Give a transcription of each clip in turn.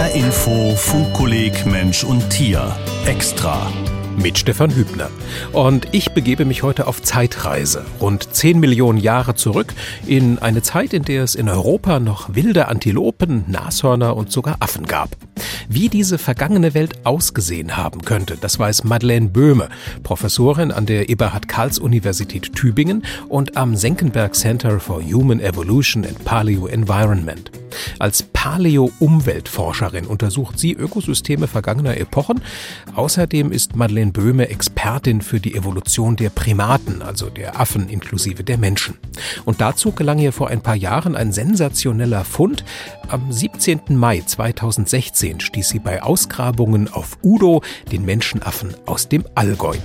HR Info Funkkolleg Mensch und Tier. Extra mit Stefan Hübner. Und ich begebe mich heute auf Zeitreise, rund 10 Millionen Jahre zurück, in eine Zeit, in der es in Europa noch wilde Antilopen, Nashörner und sogar Affen gab. Wie diese vergangene Welt ausgesehen haben könnte, das weiß Madeleine Böhme, Professorin an der Eberhard-Karls-Universität Tübingen und am Senckenberg Center for Human Evolution and Paleo Environment. Als Paleo-Umweltforscherin untersucht sie Ökosysteme vergangener Epochen. Außerdem ist Madeleine Böhme Expertin für die Evolution der Primaten, also der Affen inklusive der Menschen. Und dazu gelang ihr vor ein paar Jahren ein sensationeller Fund. Am 17. Mai 2016 stieß sie bei Ausgrabungen auf Udo, den Menschenaffen aus dem Allgäu.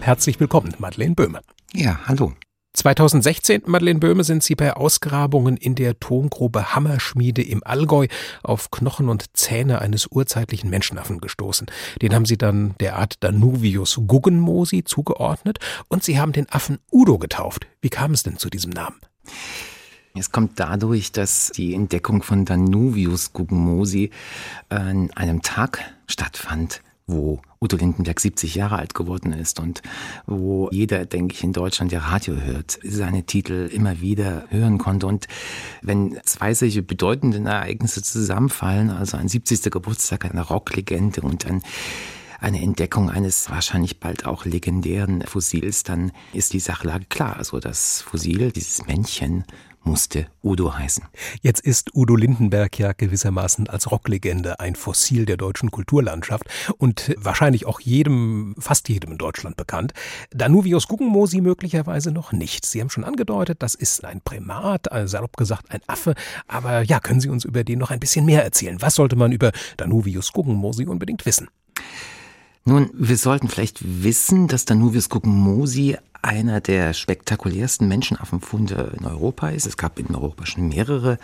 Herzlich willkommen, Madeleine Böhme. Ja, hallo. 2016, Madeleine Böhme, sind Sie bei Ausgrabungen in der Tongrube Hammerschmiede im Allgäu auf Knochen und Zähne eines urzeitlichen Menschenaffen gestoßen. Den haben Sie dann der Art Danuvius guggenmosi zugeordnet und Sie haben den Affen Udo getauft. Wie kam es denn zu diesem Namen? Es kommt dadurch, dass die Entdeckung von Danuvius guggenmosi an einem Tag stattfand, wo Udo Lindenberg 70 Jahre alt geworden ist und wo jeder, denke ich, in Deutschland, der Radio hört, seine Titel immer wieder hören konnte. Und wenn zwei solche bedeutenden Ereignisse zusammenfallen, also ein 70. Geburtstag einer Rocklegende und ein eine Entdeckung eines wahrscheinlich bald auch legendären Fossils, dann ist die Sachlage klar. Also das Fossil, dieses Männchen, musste Udo heißen. Jetzt ist Udo Lindenberg ja gewissermaßen als Rocklegende ein Fossil der deutschen Kulturlandschaft und wahrscheinlich auch jedem, fast jedem in Deutschland bekannt. Danuvius Guggenmosi möglicherweise noch nicht. Sie haben schon angedeutet, das ist ein Primat, also salopp gesagt ein Affe. Aber ja, können Sie uns über den noch ein bisschen mehr erzählen? Was sollte man über Danuvius Guggenmosi unbedingt wissen? Nun, wir sollten vielleicht wissen, dass Danuvius Guggenmosi einer der spektakulärsten Menschenaffenfunde in Europa ist. Es gab in Europa schon mehrere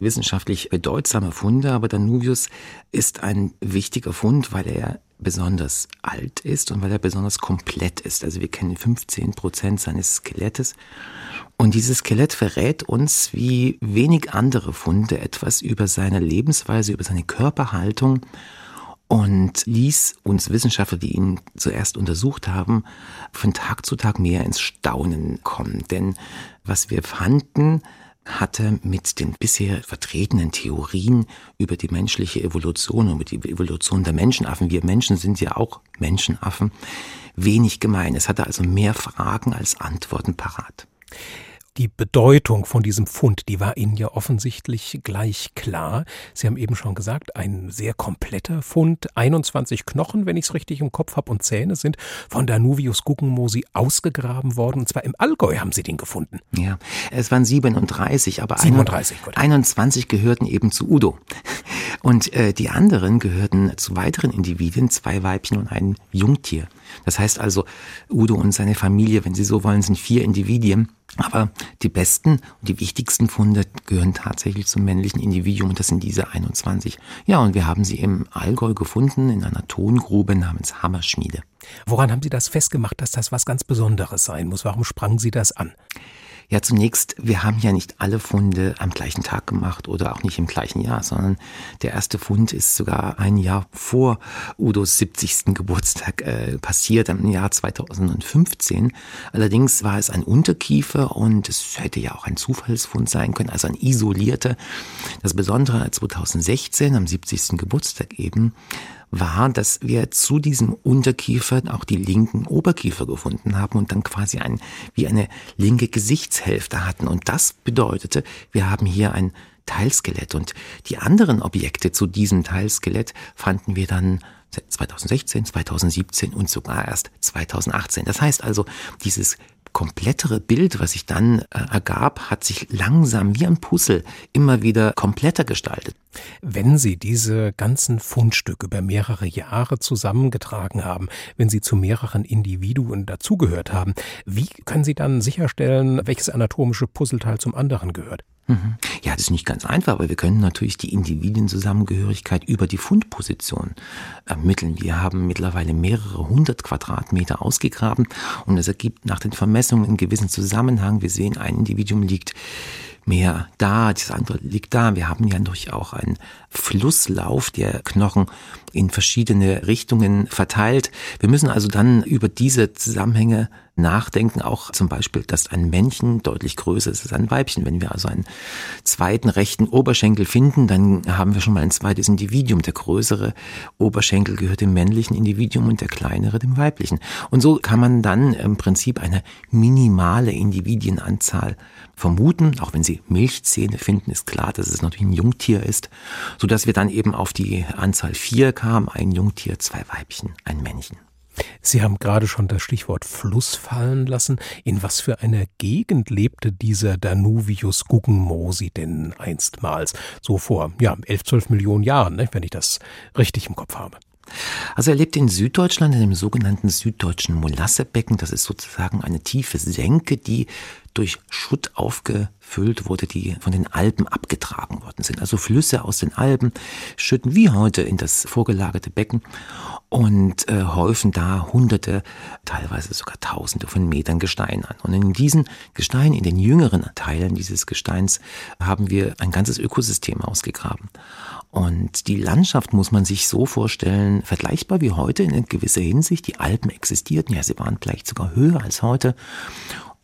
wissenschaftlich bedeutsame Funde, aber Danuvius ist ein wichtiger Fund, weil er besonders alt ist und weil er besonders komplett ist. Also wir kennen 15 Prozent seines Skelettes. Und dieses Skelett verrät uns wie wenig andere Funde etwas über seine Lebensweise, über seine Körperhaltung und ließ uns Wissenschaftler, die ihn zuerst untersucht haben, von Tag zu Tag mehr ins Staunen kommen. Denn was wir fanden, hatte mit den bisher vertretenen Theorien über die menschliche Evolution und über die Evolution der Menschenaffen, wir Menschen sind ja auch Menschenaffen, wenig gemein. Es hatte also mehr Fragen als Antworten parat die Bedeutung von diesem Fund, die war Ihnen ja offensichtlich gleich klar. Sie haben eben schon gesagt, ein sehr kompletter Fund. 21 Knochen, wenn ich es richtig im Kopf habe, und Zähne sind von Danuvius Guggenmosi ausgegraben worden. Und zwar im Allgäu haben Sie den gefunden. Ja, es waren 37, aber 37, 21 gehörten eben zu Udo. Und äh, die anderen gehörten zu weiteren Individuen, zwei Weibchen und ein Jungtier. Das heißt also, Udo und seine Familie, wenn Sie so wollen, sind vier Individuen. Aber die besten und die wichtigsten Funde gehören tatsächlich zum männlichen Individuum und das sind diese 21. Ja, und wir haben sie im Allgäu gefunden in einer Tongrube namens Hammerschmiede. Woran haben Sie das festgemacht, dass das was ganz Besonderes sein muss? Warum sprangen Sie das an? Ja, zunächst, wir haben ja nicht alle Funde am gleichen Tag gemacht oder auch nicht im gleichen Jahr, sondern der erste Fund ist sogar ein Jahr vor Udos 70. Geburtstag äh, passiert, im Jahr 2015. Allerdings war es ein Unterkiefer und es hätte ja auch ein Zufallsfund sein können, also ein isolierter. Das Besondere 2016, am 70. Geburtstag eben, war, dass wir zu diesem Unterkiefer auch die linken Oberkiefer gefunden haben und dann quasi ein, wie eine linke Gesichtshälfte hatten. Und das bedeutete, wir haben hier ein Teilskelett und die anderen Objekte zu diesem Teilskelett fanden wir dann 2016, 2017 und sogar erst 2018. Das heißt also, dieses komplettere Bild, was sich dann äh, ergab, hat sich langsam wie ein Puzzle immer wieder kompletter gestaltet. Wenn Sie diese ganzen Fundstücke über mehrere Jahre zusammengetragen haben, wenn Sie zu mehreren Individuen dazugehört haben, wie können Sie dann sicherstellen, welches anatomische Puzzleteil zum anderen gehört? Mhm. Ja, das ist nicht ganz einfach, aber wir können natürlich die Individuenzusammengehörigkeit über die Fundposition ermitteln. Wir haben mittlerweile mehrere hundert Quadratmeter ausgegraben und es ergibt nach den Vermessungen einen gewissen Zusammenhang. Wir sehen, ein Individuum liegt mehr da, das andere liegt da. Wir haben ja durch auch einen Flusslauf der Knochen in verschiedene Richtungen verteilt. Wir müssen also dann über diese Zusammenhänge nachdenken, auch zum Beispiel, dass ein Männchen deutlich größer ist als ein Weibchen. Wenn wir also einen zweiten rechten Oberschenkel finden, dann haben wir schon mal ein zweites Individuum. Der größere Oberschenkel gehört dem männlichen Individuum und der kleinere dem weiblichen. Und so kann man dann im Prinzip eine minimale Individuenanzahl vermuten. Auch wenn Sie Milchzähne finden, ist klar, dass es natürlich ein Jungtier ist, so dass wir dann eben auf die Anzahl vier kamen. Ein Jungtier, zwei Weibchen, ein Männchen. Sie haben gerade schon das Stichwort Fluss fallen lassen. In was für einer Gegend lebte dieser Danuvius Guggenmosi denn einstmals? So vor, ja, 11, 12 Millionen Jahren, ne, wenn ich das richtig im Kopf habe. Also er lebt in Süddeutschland, in dem sogenannten süddeutschen Molassebecken. Das ist sozusagen eine tiefe Senke, die durch Schutt aufgefüllt wurde, die von den Alpen abgetragen worden sind. Also Flüsse aus den Alpen schütten wie heute in das vorgelagerte Becken und äh, häufen da hunderte, teilweise sogar tausende von Metern Gestein an. Und in diesen Gestein, in den jüngeren Teilen dieses Gesteins, haben wir ein ganzes Ökosystem ausgegraben. Und die Landschaft muss man sich so vorstellen, vergleichbar wie heute in gewisser Hinsicht. Die Alpen existierten, ja, sie waren vielleicht sogar höher als heute.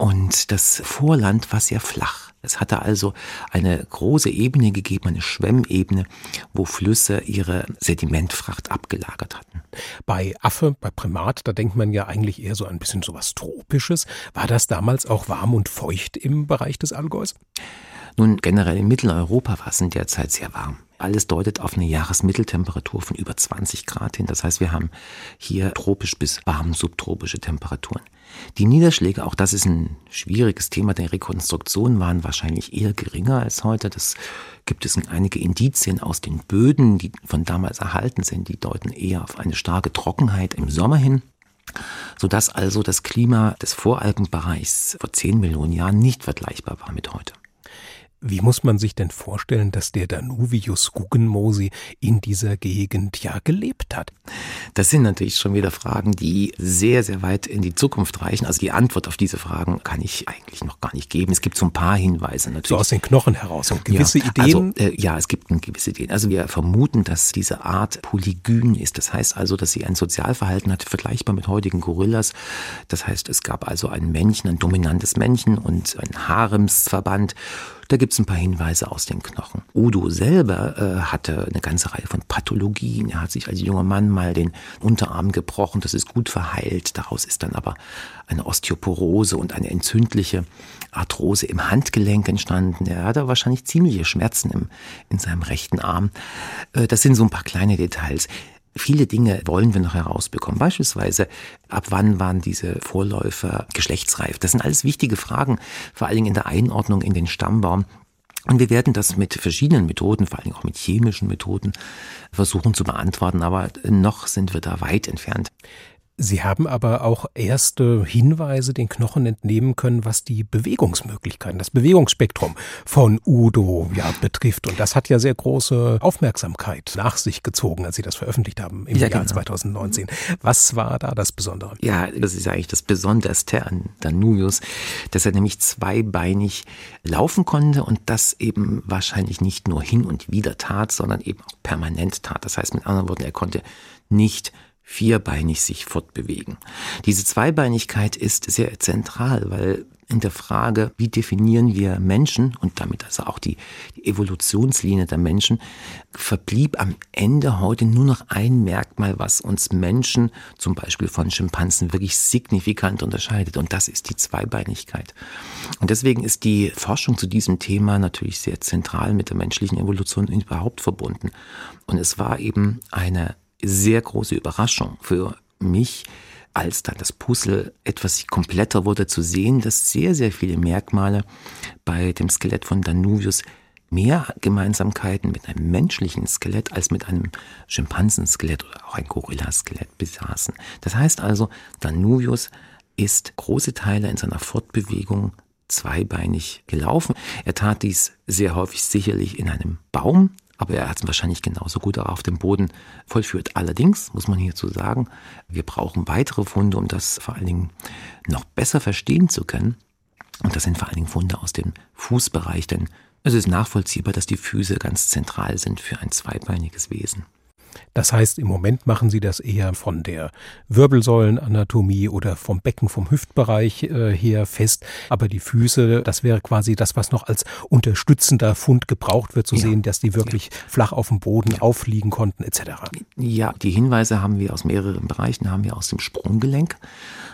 Und das Vorland war sehr flach. Es hatte also eine große Ebene gegeben, eine Schwemmebene, wo Flüsse ihre Sedimentfracht abgelagert hatten. Bei Affe, bei Primat, da denkt man ja eigentlich eher so ein bisschen so was Tropisches. War das damals auch warm und feucht im Bereich des Allgäus? Nun, generell in Mitteleuropa war es in der Zeit sehr warm. Alles deutet auf eine Jahresmitteltemperatur von über 20 Grad hin. Das heißt, wir haben hier tropisch bis warm subtropische Temperaturen. Die Niederschläge, auch das ist ein schwieriges Thema der Rekonstruktion, waren wahrscheinlich eher geringer als heute. Das gibt es einige Indizien aus den Böden, die von damals erhalten sind, die deuten eher auf eine starke Trockenheit im Sommer hin sodass also das Klima des Voralpenbereichs vor 10 Millionen Jahren nicht vergleichbar war mit heute. Wie muss man sich denn vorstellen, dass der Danuvius Guggenmosi in dieser Gegend ja gelebt hat? Das sind natürlich schon wieder Fragen, die sehr, sehr weit in die Zukunft reichen. Also die Antwort auf diese Fragen kann ich eigentlich noch gar nicht geben. Es gibt so ein paar Hinweise natürlich. So aus den Knochen heraus und gewisse ja, Ideen? Also, äh, ja, es gibt gewisse Ideen. Also wir vermuten, dass diese Art polygyn ist. Das heißt also, dass sie ein Sozialverhalten hat, vergleichbar mit heutigen Gorillas. Das heißt, es gab also ein Männchen, ein dominantes Männchen und ein Haremsverband. Da gibt es ein paar Hinweise aus den Knochen. Udo selber äh, hatte eine ganze Reihe von Pathologien. Er hat sich als junger Mann mal den Unterarm gebrochen. Das ist gut verheilt. Daraus ist dann aber eine Osteoporose und eine entzündliche Arthrose im Handgelenk entstanden. Er hatte wahrscheinlich ziemliche Schmerzen im, in seinem rechten Arm. Äh, das sind so ein paar kleine Details. Viele Dinge wollen wir noch herausbekommen. Beispielsweise, ab wann waren diese Vorläufer geschlechtsreif? Das sind alles wichtige Fragen, vor allen Dingen in der Einordnung in den Stammbaum. Und wir werden das mit verschiedenen Methoden, vor allem auch mit chemischen Methoden, versuchen zu beantworten, aber noch sind wir da weit entfernt. Sie haben aber auch erste Hinweise den Knochen entnehmen können, was die Bewegungsmöglichkeiten, das Bewegungsspektrum von Udo ja betrifft. Und das hat ja sehr große Aufmerksamkeit nach sich gezogen, als Sie das veröffentlicht haben im ja, Jahr genau. 2019. Was war da das Besondere? Ja, das ist eigentlich das Besonderste an Danuvius, dass er nämlich zweibeinig laufen konnte und das eben wahrscheinlich nicht nur hin und wieder tat, sondern eben auch permanent tat. Das heißt mit anderen Worten, er konnte nicht vierbeinig sich fortbewegen. Diese Zweibeinigkeit ist sehr zentral, weil in der Frage, wie definieren wir Menschen und damit also auch die, Evolutionslinie der Menschen, verblieb am Ende heute nur noch ein Merkmal, was uns Menschen zum Beispiel von Schimpansen wirklich signifikant unterscheidet und das ist die Zweibeinigkeit. Und deswegen ist die Forschung zu diesem Thema natürlich sehr zentral mit der menschlichen Evolution überhaupt verbunden. Und es war eben eine sehr große Überraschung für mich, als dann das Puzzle etwas kompletter wurde, zu sehen, dass sehr, sehr viele Merkmale bei dem Skelett von Danuvius mehr Gemeinsamkeiten mit einem menschlichen Skelett als mit einem Schimpansenskelett oder auch ein Gorillaskelett besaßen. Das heißt also, Danuvius ist große Teile in seiner Fortbewegung zweibeinig gelaufen. Er tat dies sehr häufig sicherlich in einem Baum, aber er hat es wahrscheinlich genauso gut auch auf dem Boden vollführt. Allerdings muss man hierzu sagen, wir brauchen weitere Funde, um das vor allen Dingen noch besser verstehen zu können. Und das sind vor allen Dingen Funde aus dem Fußbereich, denn es ist nachvollziehbar, dass die Füße ganz zentral sind für ein zweibeiniges Wesen. Das heißt, im Moment machen Sie das eher von der Wirbelsäulenanatomie oder vom Becken, vom Hüftbereich äh, her fest. Aber die Füße, das wäre quasi das, was noch als unterstützender Fund gebraucht wird, zu ja. sehen, dass die wirklich ja. flach auf dem Boden ja. aufliegen konnten, etc. Ja, die Hinweise haben wir aus mehreren Bereichen, haben wir aus dem Sprunggelenk,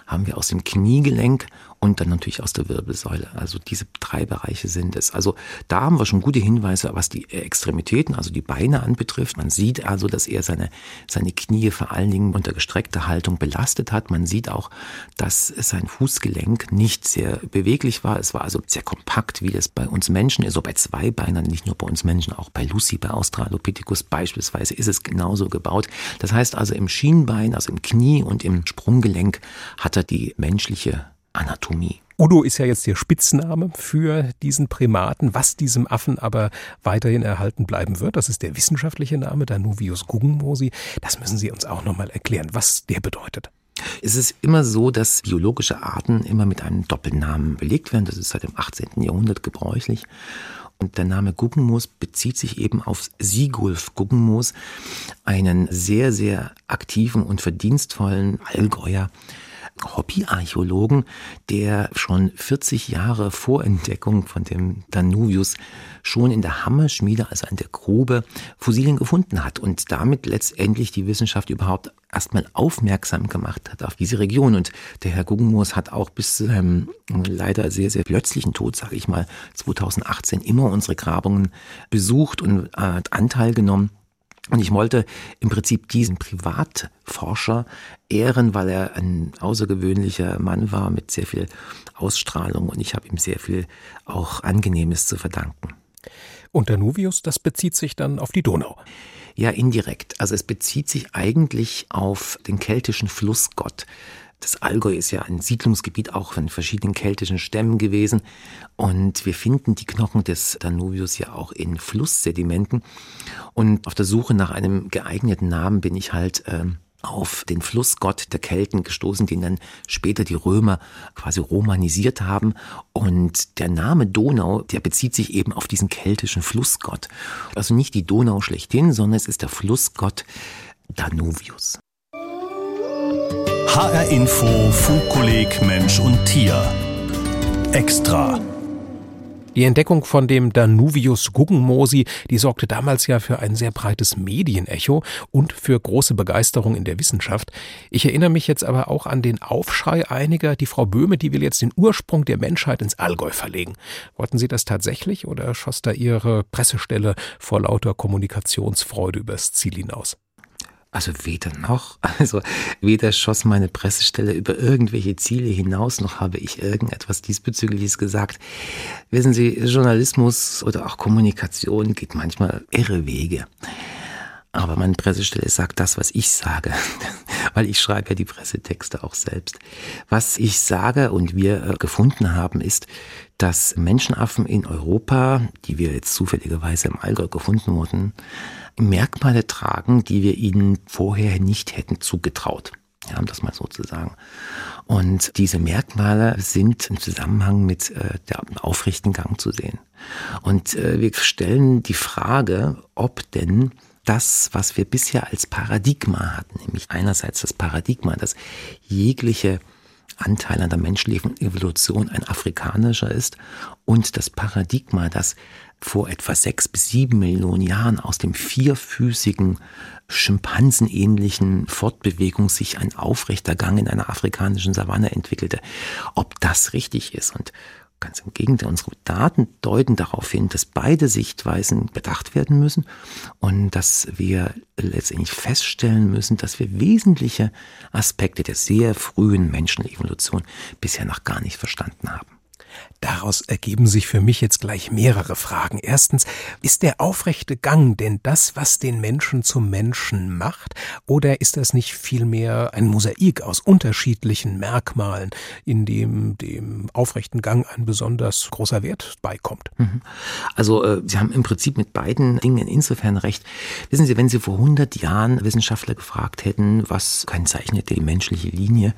haben wir aus dem Kniegelenk und dann natürlich aus der Wirbelsäule. Also diese drei Bereiche sind es. Also da haben wir schon gute Hinweise, was die Extremitäten, also die Beine anbetrifft. Man sieht also, dass er seine, seine Knie vor allen Dingen unter gestreckter Haltung belastet hat. Man sieht auch, dass sein Fußgelenk nicht sehr beweglich war. Es war also sehr kompakt, wie das bei uns Menschen ist, so bei zwei Beinen, nicht nur bei uns Menschen, auch bei Lucy, bei Australopithecus beispielsweise ist es genauso gebaut. Das heißt also im Schienbein, also im Knie und im Sprunggelenk hat er die menschliche Anatomie. Udo ist ja jetzt der Spitzname für diesen Primaten, was diesem Affen aber weiterhin erhalten bleiben wird. Das ist der wissenschaftliche Name, Danuvius guggenmosi. Das müssen Sie uns auch nochmal erklären, was der bedeutet. Es ist immer so, dass biologische Arten immer mit einem Doppelnamen belegt werden. Das ist seit dem 18. Jahrhundert gebräuchlich. Und der Name Guggenmoos bezieht sich eben auf Sigulf Guggenmoos, einen sehr, sehr aktiven und verdienstvollen Allgäuer, Hobbyarchäologen, der schon 40 Jahre vor Entdeckung von dem Danuvius schon in der Hammerschmiede, also in der Grube, Fossilien gefunden hat und damit letztendlich die Wissenschaft überhaupt erstmal aufmerksam gemacht hat auf diese Region. Und der Herr Guggenmoos hat auch bis ähm, leider sehr, sehr plötzlichen Tod, sage ich mal, 2018 immer unsere Grabungen besucht und äh, Anteil genommen und ich wollte im Prinzip diesen Privatforscher ehren, weil er ein außergewöhnlicher Mann war mit sehr viel Ausstrahlung und ich habe ihm sehr viel auch Angenehmes zu verdanken. Und der Nuvius, das bezieht sich dann auf die Donau. Ja, indirekt. Also es bezieht sich eigentlich auf den keltischen Flussgott. Das Allgäu ist ja ein Siedlungsgebiet auch von verschiedenen keltischen Stämmen gewesen. Und wir finden die Knochen des Danuvius ja auch in Flusssedimenten. Und auf der Suche nach einem geeigneten Namen bin ich halt ähm, auf den Flussgott der Kelten gestoßen, den dann später die Römer quasi romanisiert haben. Und der Name Donau, der bezieht sich eben auf diesen keltischen Flussgott. Also nicht die Donau schlechthin, sondern es ist der Flussgott Danuvius. HR Info Funkkolleg Mensch und Tier. Extra. Die Entdeckung von dem Danuvius Guggenmosi, die sorgte damals ja für ein sehr breites Medienecho und für große Begeisterung in der Wissenschaft. Ich erinnere mich jetzt aber auch an den Aufschrei einiger, die Frau Böhme, die will jetzt den Ursprung der Menschheit ins Allgäu verlegen. Wollten Sie das tatsächlich oder schoss da Ihre Pressestelle vor lauter Kommunikationsfreude übers Ziel hinaus? Also weder noch, also weder schoss meine Pressestelle über irgendwelche Ziele hinaus, noch habe ich irgendetwas diesbezügliches gesagt. Wissen Sie, Journalismus oder auch Kommunikation geht manchmal irre Wege. Aber meine Pressestelle sagt das, was ich sage, weil ich schreibe ja die Pressetexte auch selbst. Was ich sage und wir äh, gefunden haben, ist, dass Menschenaffen in Europa, die wir jetzt zufälligerweise im Allgäu gefunden wurden, Merkmale tragen, die wir ihnen vorher nicht hätten zugetraut. Ja, um das mal so zu sagen. Und diese Merkmale sind im Zusammenhang mit äh, der aufrechten Gang zu sehen. Und äh, wir stellen die Frage, ob denn das, was wir bisher als Paradigma hatten, nämlich einerseits das Paradigma, dass jegliche Anteil an der menschlichen Evolution ein afrikanischer ist und das Paradigma, dass vor etwa sechs bis sieben Millionen Jahren aus dem vierfüßigen, schimpansenähnlichen Fortbewegung sich ein aufrechter Gang in einer afrikanischen Savanne entwickelte, ob das richtig ist und Ganz im Gegenteil, unsere Daten deuten darauf hin, dass beide Sichtweisen bedacht werden müssen und dass wir letztendlich feststellen müssen, dass wir wesentliche Aspekte der sehr frühen Menschenevolution bisher noch gar nicht verstanden haben. Daraus ergeben sich für mich jetzt gleich mehrere Fragen. Erstens, ist der aufrechte Gang denn das, was den Menschen zum Menschen macht? Oder ist das nicht vielmehr ein Mosaik aus unterschiedlichen Merkmalen, in dem dem aufrechten Gang ein besonders großer Wert beikommt? Mhm. Also, äh, Sie haben im Prinzip mit beiden Dingen insofern recht. Wissen Sie, wenn Sie vor 100 Jahren Wissenschaftler gefragt hätten, was kennzeichnet die menschliche Linie,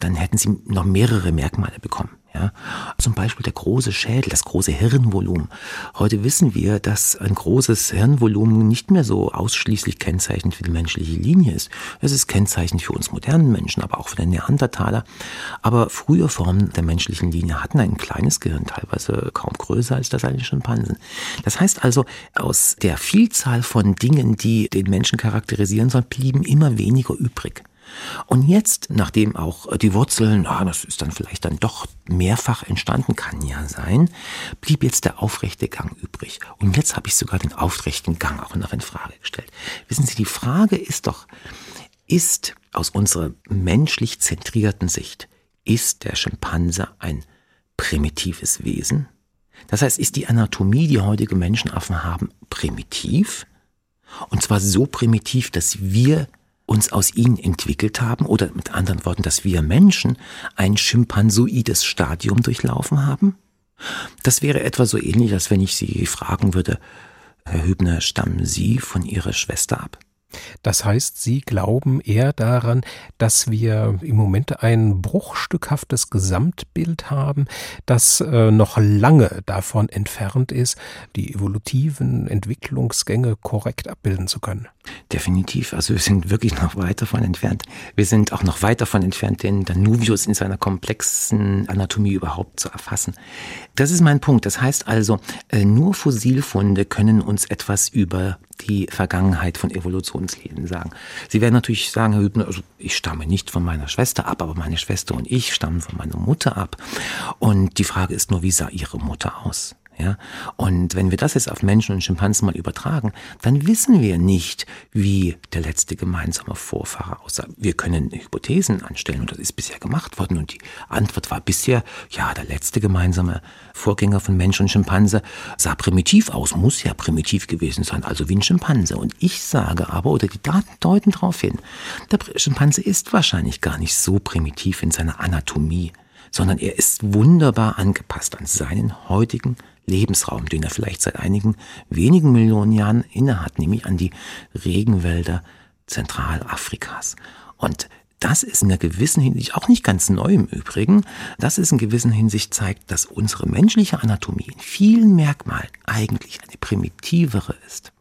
dann hätten Sie noch mehrere Merkmale bekommen. Ja, zum Beispiel der große Schädel, das große Hirnvolumen. Heute wissen wir, dass ein großes Hirnvolumen nicht mehr so ausschließlich kennzeichnend für die menschliche Linie ist. Es ist kennzeichnend für uns modernen Menschen, aber auch für den Neandertaler. Aber frühe Formen der menschlichen Linie hatten ein kleines Gehirn, teilweise kaum größer als das eines Schimpansen. Das heißt also, aus der Vielzahl von Dingen, die den Menschen charakterisieren sollen, blieben immer weniger übrig. Und jetzt, nachdem auch die Wurzeln, ah, das ist dann vielleicht dann doch mehrfach entstanden, kann ja sein, blieb jetzt der aufrechte Gang übrig. Und jetzt habe ich sogar den aufrechten Gang auch noch in Frage gestellt. Wissen Sie, die Frage ist doch, ist aus unserer menschlich zentrierten Sicht, ist der Schimpanse ein primitives Wesen? Das heißt, ist die Anatomie, die heutige Menschenaffen haben, primitiv? Und zwar so primitiv, dass wir uns aus ihnen entwickelt haben oder mit anderen Worten, dass wir Menschen ein schimpansoides Stadium durchlaufen haben? Das wäre etwa so ähnlich, als wenn ich Sie fragen würde, Herr Hübner, stammen Sie von Ihrer Schwester ab? Das heißt, Sie glauben eher daran, dass wir im Moment ein bruchstückhaftes Gesamtbild haben, das äh, noch lange davon entfernt ist, die evolutiven Entwicklungsgänge korrekt abbilden zu können. Definitiv. Also wir sind wirklich noch weit davon entfernt. Wir sind auch noch weit davon entfernt, den Danuvius in seiner komplexen Anatomie überhaupt zu erfassen. Das ist mein Punkt. Das heißt also, äh, nur Fossilfunde können uns etwas über die Vergangenheit von Evolutionsleben sagen. Sie werden natürlich sagen, Herr Hübner, also ich stamme nicht von meiner Schwester ab, aber meine Schwester und ich stammen von meiner Mutter ab. Und die Frage ist nur, wie sah Ihre Mutter aus? Ja? Und wenn wir das jetzt auf Menschen und Schimpansen mal übertragen, dann wissen wir nicht, wie der letzte gemeinsame Vorfahre aussah. Wir können Hypothesen anstellen und das ist bisher gemacht worden und die Antwort war bisher, ja, der letzte gemeinsame Vorgänger von Mensch und Schimpanse sah primitiv aus, muss ja primitiv gewesen sein, also wie ein Schimpanse. Und ich sage aber, oder die Daten deuten darauf hin, der Schimpanse ist wahrscheinlich gar nicht so primitiv in seiner Anatomie, sondern er ist wunderbar angepasst an seinen heutigen Lebensraum, den er vielleicht seit einigen wenigen Millionen Jahren innehat, nämlich an die Regenwälder Zentralafrikas. Und das ist in einer gewissen Hinsicht auch nicht ganz neu im Übrigen. Das ist in gewisser Hinsicht zeigt, dass unsere menschliche Anatomie in vielen Merkmalen eigentlich eine primitivere ist.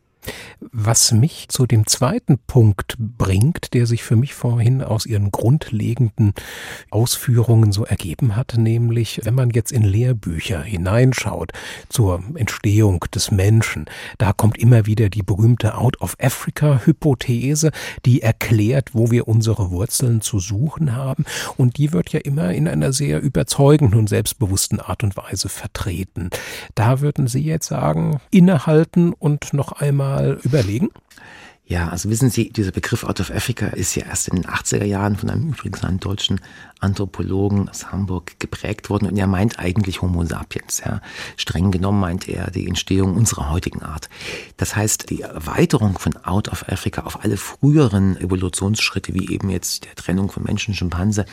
Was mich zu dem zweiten Punkt bringt, der sich für mich vorhin aus Ihren grundlegenden Ausführungen so ergeben hat, nämlich wenn man jetzt in Lehrbücher hineinschaut zur Entstehung des Menschen, da kommt immer wieder die berühmte Out of Africa Hypothese, die erklärt, wo wir unsere Wurzeln zu suchen haben und die wird ja immer in einer sehr überzeugenden und selbstbewussten Art und Weise vertreten. Da würden Sie jetzt sagen, innehalten und noch einmal mal überlegen? Ja, also wissen Sie, dieser Begriff Out of Africa ist ja erst in den 80er Jahren von einem übrigens einem deutschen Anthropologen aus Hamburg geprägt worden und er meint eigentlich Homo sapiens. Ja. Streng genommen meint er die Entstehung unserer heutigen Art. Das heißt, die Erweiterung von Out of Africa auf alle früheren Evolutionsschritte, wie eben jetzt der Trennung von Menschen und Schimpanse,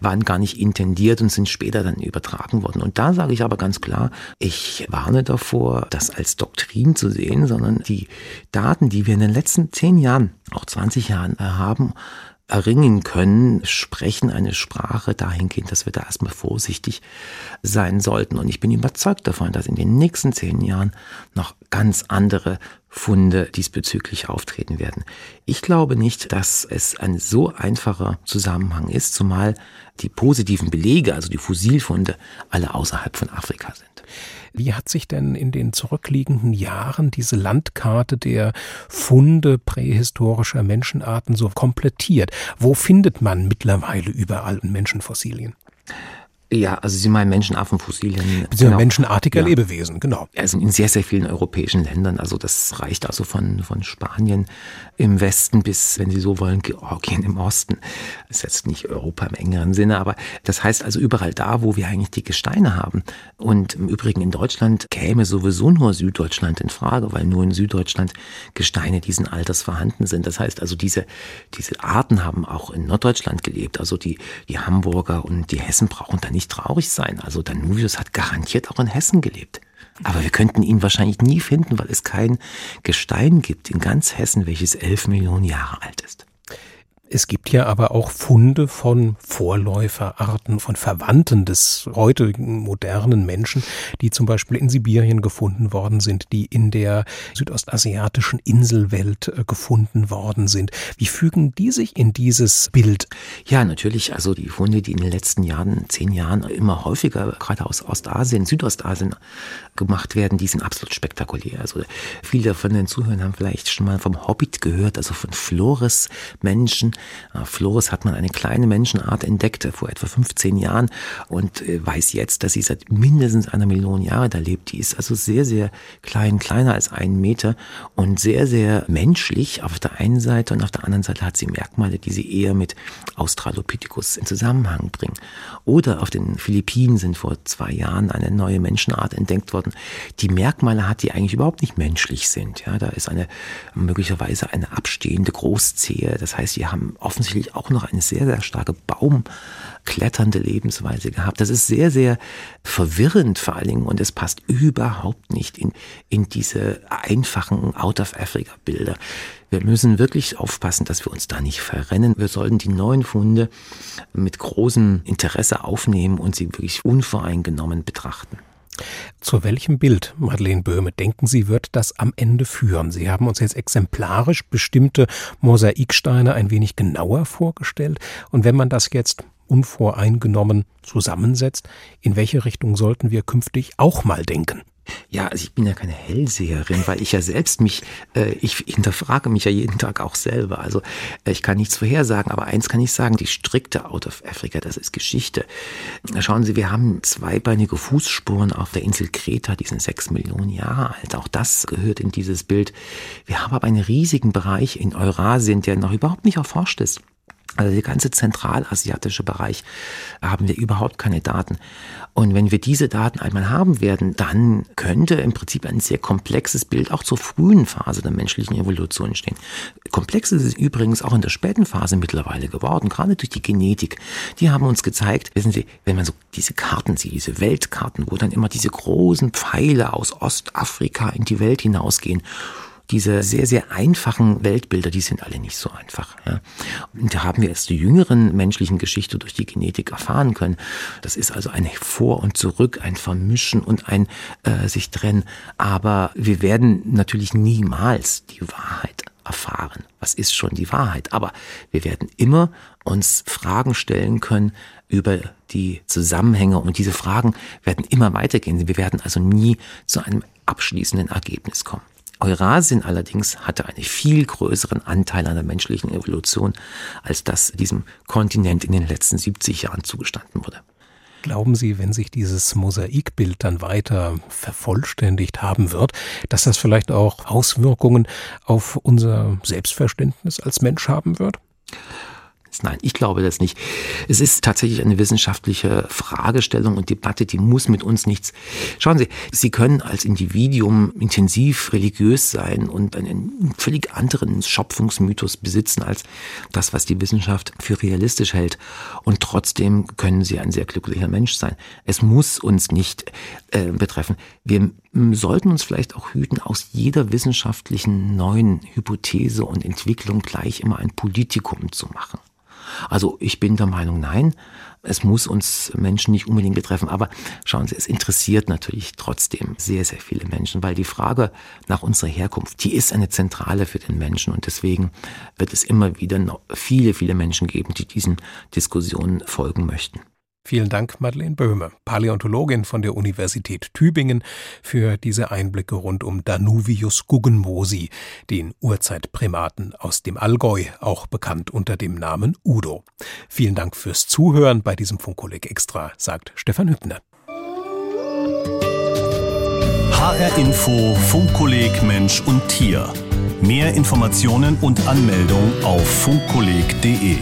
waren gar nicht intendiert und sind später dann übertragen worden. Und da sage ich aber ganz klar, ich warne davor, das als Doktrin zu sehen, sondern die Daten, die wir in den letzten zehn Jahren, auch 20 Jahren haben, erringen können, sprechen eine Sprache dahingehend, dass wir da erstmal vorsichtig sein sollten. Und ich bin überzeugt davon, dass in den nächsten zehn Jahren noch ganz andere Funde diesbezüglich auftreten werden. Ich glaube nicht, dass es ein so einfacher Zusammenhang ist, zumal die positiven Belege, also die Fossilfunde, alle außerhalb von Afrika sind. Wie hat sich denn in den zurückliegenden Jahren diese Landkarte der Funde prähistorischer Menschenarten so komplettiert? Wo findet man mittlerweile überall Menschenfossilien? Ja, also Sie meinen Menschenaffenfossilien. Genau. Menschenartiger ja. Lebewesen, genau. Also in sehr, sehr vielen europäischen Ländern. Also das reicht also von, von Spanien im Westen bis, wenn Sie so wollen, Georgien im Osten. Das ist jetzt nicht Europa im engeren Sinne, aber das heißt also überall da, wo wir eigentlich die Gesteine haben. Und im Übrigen in Deutschland käme sowieso nur Süddeutschland in Frage, weil nur in Süddeutschland Gesteine diesen Alters vorhanden sind. Das heißt also, diese, diese Arten haben auch in Norddeutschland gelebt. Also die, die Hamburger und die Hessen brauchen da nicht nicht traurig sein. Also Danuvius hat garantiert auch in Hessen gelebt. Aber wir könnten ihn wahrscheinlich nie finden, weil es kein Gestein gibt in ganz Hessen, welches elf Millionen Jahre alt ist. Es gibt ja aber auch Funde von Vorläuferarten, von Verwandten des heutigen modernen Menschen, die zum Beispiel in Sibirien gefunden worden sind, die in der südostasiatischen Inselwelt äh, gefunden worden sind. Wie fügen die sich in dieses Bild? Ja, natürlich. Also die Funde, die in den letzten Jahren, zehn Jahren immer häufiger, gerade aus Ostasien, Südostasien gemacht werden, die sind absolut spektakulär. Also viele von den Zuhörern haben vielleicht schon mal vom Hobbit gehört, also von Flores-Menschen. Äh, Flores hat man eine kleine Menschenart entdeckt vor etwa 15 Jahren und äh, weiß jetzt, dass sie seit mindestens einer Million Jahre da lebt. Die ist also sehr, sehr klein, kleiner als einen Meter und sehr, sehr menschlich auf der einen Seite und auf der anderen Seite hat sie Merkmale, die sie eher mit Australopithecus in Zusammenhang bringen. Oder auf den Philippinen sind vor zwei Jahren eine neue Menschenart entdeckt worden, die Merkmale hat, die eigentlich überhaupt nicht menschlich sind. Ja, da ist eine möglicherweise eine abstehende Großzehe. Das heißt, die haben offensichtlich auch noch eine sehr, sehr starke baumkletternde Lebensweise gehabt. Das ist sehr, sehr verwirrend vor allen Dingen und es passt überhaupt nicht in, in diese einfachen Out-of-Africa-Bilder. Wir müssen wirklich aufpassen, dass wir uns da nicht verrennen. Wir sollten die neuen Funde mit großem Interesse aufnehmen und sie wirklich unvoreingenommen betrachten. Zu welchem Bild, Madeleine Böhme, denken Sie, wird das am Ende führen? Sie haben uns jetzt exemplarisch bestimmte Mosaiksteine ein wenig genauer vorgestellt. Und wenn man das jetzt unvoreingenommen zusammensetzt, in welche Richtung sollten wir künftig auch mal denken? Ja, also ich bin ja keine Hellseherin, weil ich ja selbst mich, äh, ich hinterfrage mich ja jeden Tag auch selber. Also äh, ich kann nichts vorhersagen, aber eins kann ich sagen, die strikte Out of Africa, das ist Geschichte. Schauen Sie, wir haben zweibeinige Fußspuren auf der Insel Kreta, die sind sechs Millionen Jahre alt. Auch das gehört in dieses Bild. Wir haben aber einen riesigen Bereich in Eurasien, der noch überhaupt nicht erforscht ist. Also der ganze zentralasiatische Bereich haben wir überhaupt keine Daten. Und wenn wir diese Daten einmal haben werden, dann könnte im Prinzip ein sehr komplexes Bild auch zur frühen Phase der menschlichen Evolution entstehen. Komplex ist es übrigens auch in der späten Phase mittlerweile geworden, gerade durch die Genetik. Die haben uns gezeigt, wissen Sie, wenn man so diese Karten sieht, diese Weltkarten, wo dann immer diese großen Pfeile aus Ostafrika in die Welt hinausgehen diese sehr, sehr einfachen Weltbilder, die sind alle nicht so einfach. Ja. Und da haben wir erst die jüngeren menschlichen Geschichte durch die Genetik erfahren können. Das ist also ein Vor und Zurück, ein Vermischen und ein äh, sich trennen. Aber wir werden natürlich niemals die Wahrheit erfahren. Was ist schon die Wahrheit? Aber wir werden immer uns Fragen stellen können über die Zusammenhänge und diese Fragen werden immer weitergehen. Wir werden also nie zu einem abschließenden Ergebnis kommen. Eurasien allerdings hatte einen viel größeren Anteil an der menschlichen Evolution, als das diesem Kontinent in den letzten 70 Jahren zugestanden wurde. Glauben Sie, wenn sich dieses Mosaikbild dann weiter vervollständigt haben wird, dass das vielleicht auch Auswirkungen auf unser Selbstverständnis als Mensch haben wird? Nein, ich glaube das nicht. Es ist tatsächlich eine wissenschaftliche Fragestellung und Debatte, die muss mit uns nichts. Schauen Sie, Sie können als Individuum intensiv religiös sein und einen völlig anderen Schöpfungsmythos besitzen als das, was die Wissenschaft für realistisch hält. Und trotzdem können Sie ein sehr glücklicher Mensch sein. Es muss uns nicht äh, betreffen. Wir sollten uns vielleicht auch hüten, aus jeder wissenschaftlichen neuen Hypothese und Entwicklung gleich immer ein Politikum zu machen. Also ich bin der Meinung, nein, es muss uns Menschen nicht unbedingt betreffen. Aber schauen Sie, es interessiert natürlich trotzdem sehr, sehr viele Menschen, weil die Frage nach unserer Herkunft, die ist eine zentrale für den Menschen. Und deswegen wird es immer wieder noch viele, viele Menschen geben, die diesen Diskussionen folgen möchten. Vielen Dank, Madeleine Böhme, Paläontologin von der Universität Tübingen, für diese Einblicke rund um Danuvius guggenmosi, den Urzeitprimaten aus dem Allgäu, auch bekannt unter dem Namen Udo. Vielen Dank fürs Zuhören bei diesem Funkkolleg Extra, sagt Stefan Hübner. HR Info Funkkolleg Mensch und Tier. Mehr Informationen und Anmeldung auf funkkolleg.de.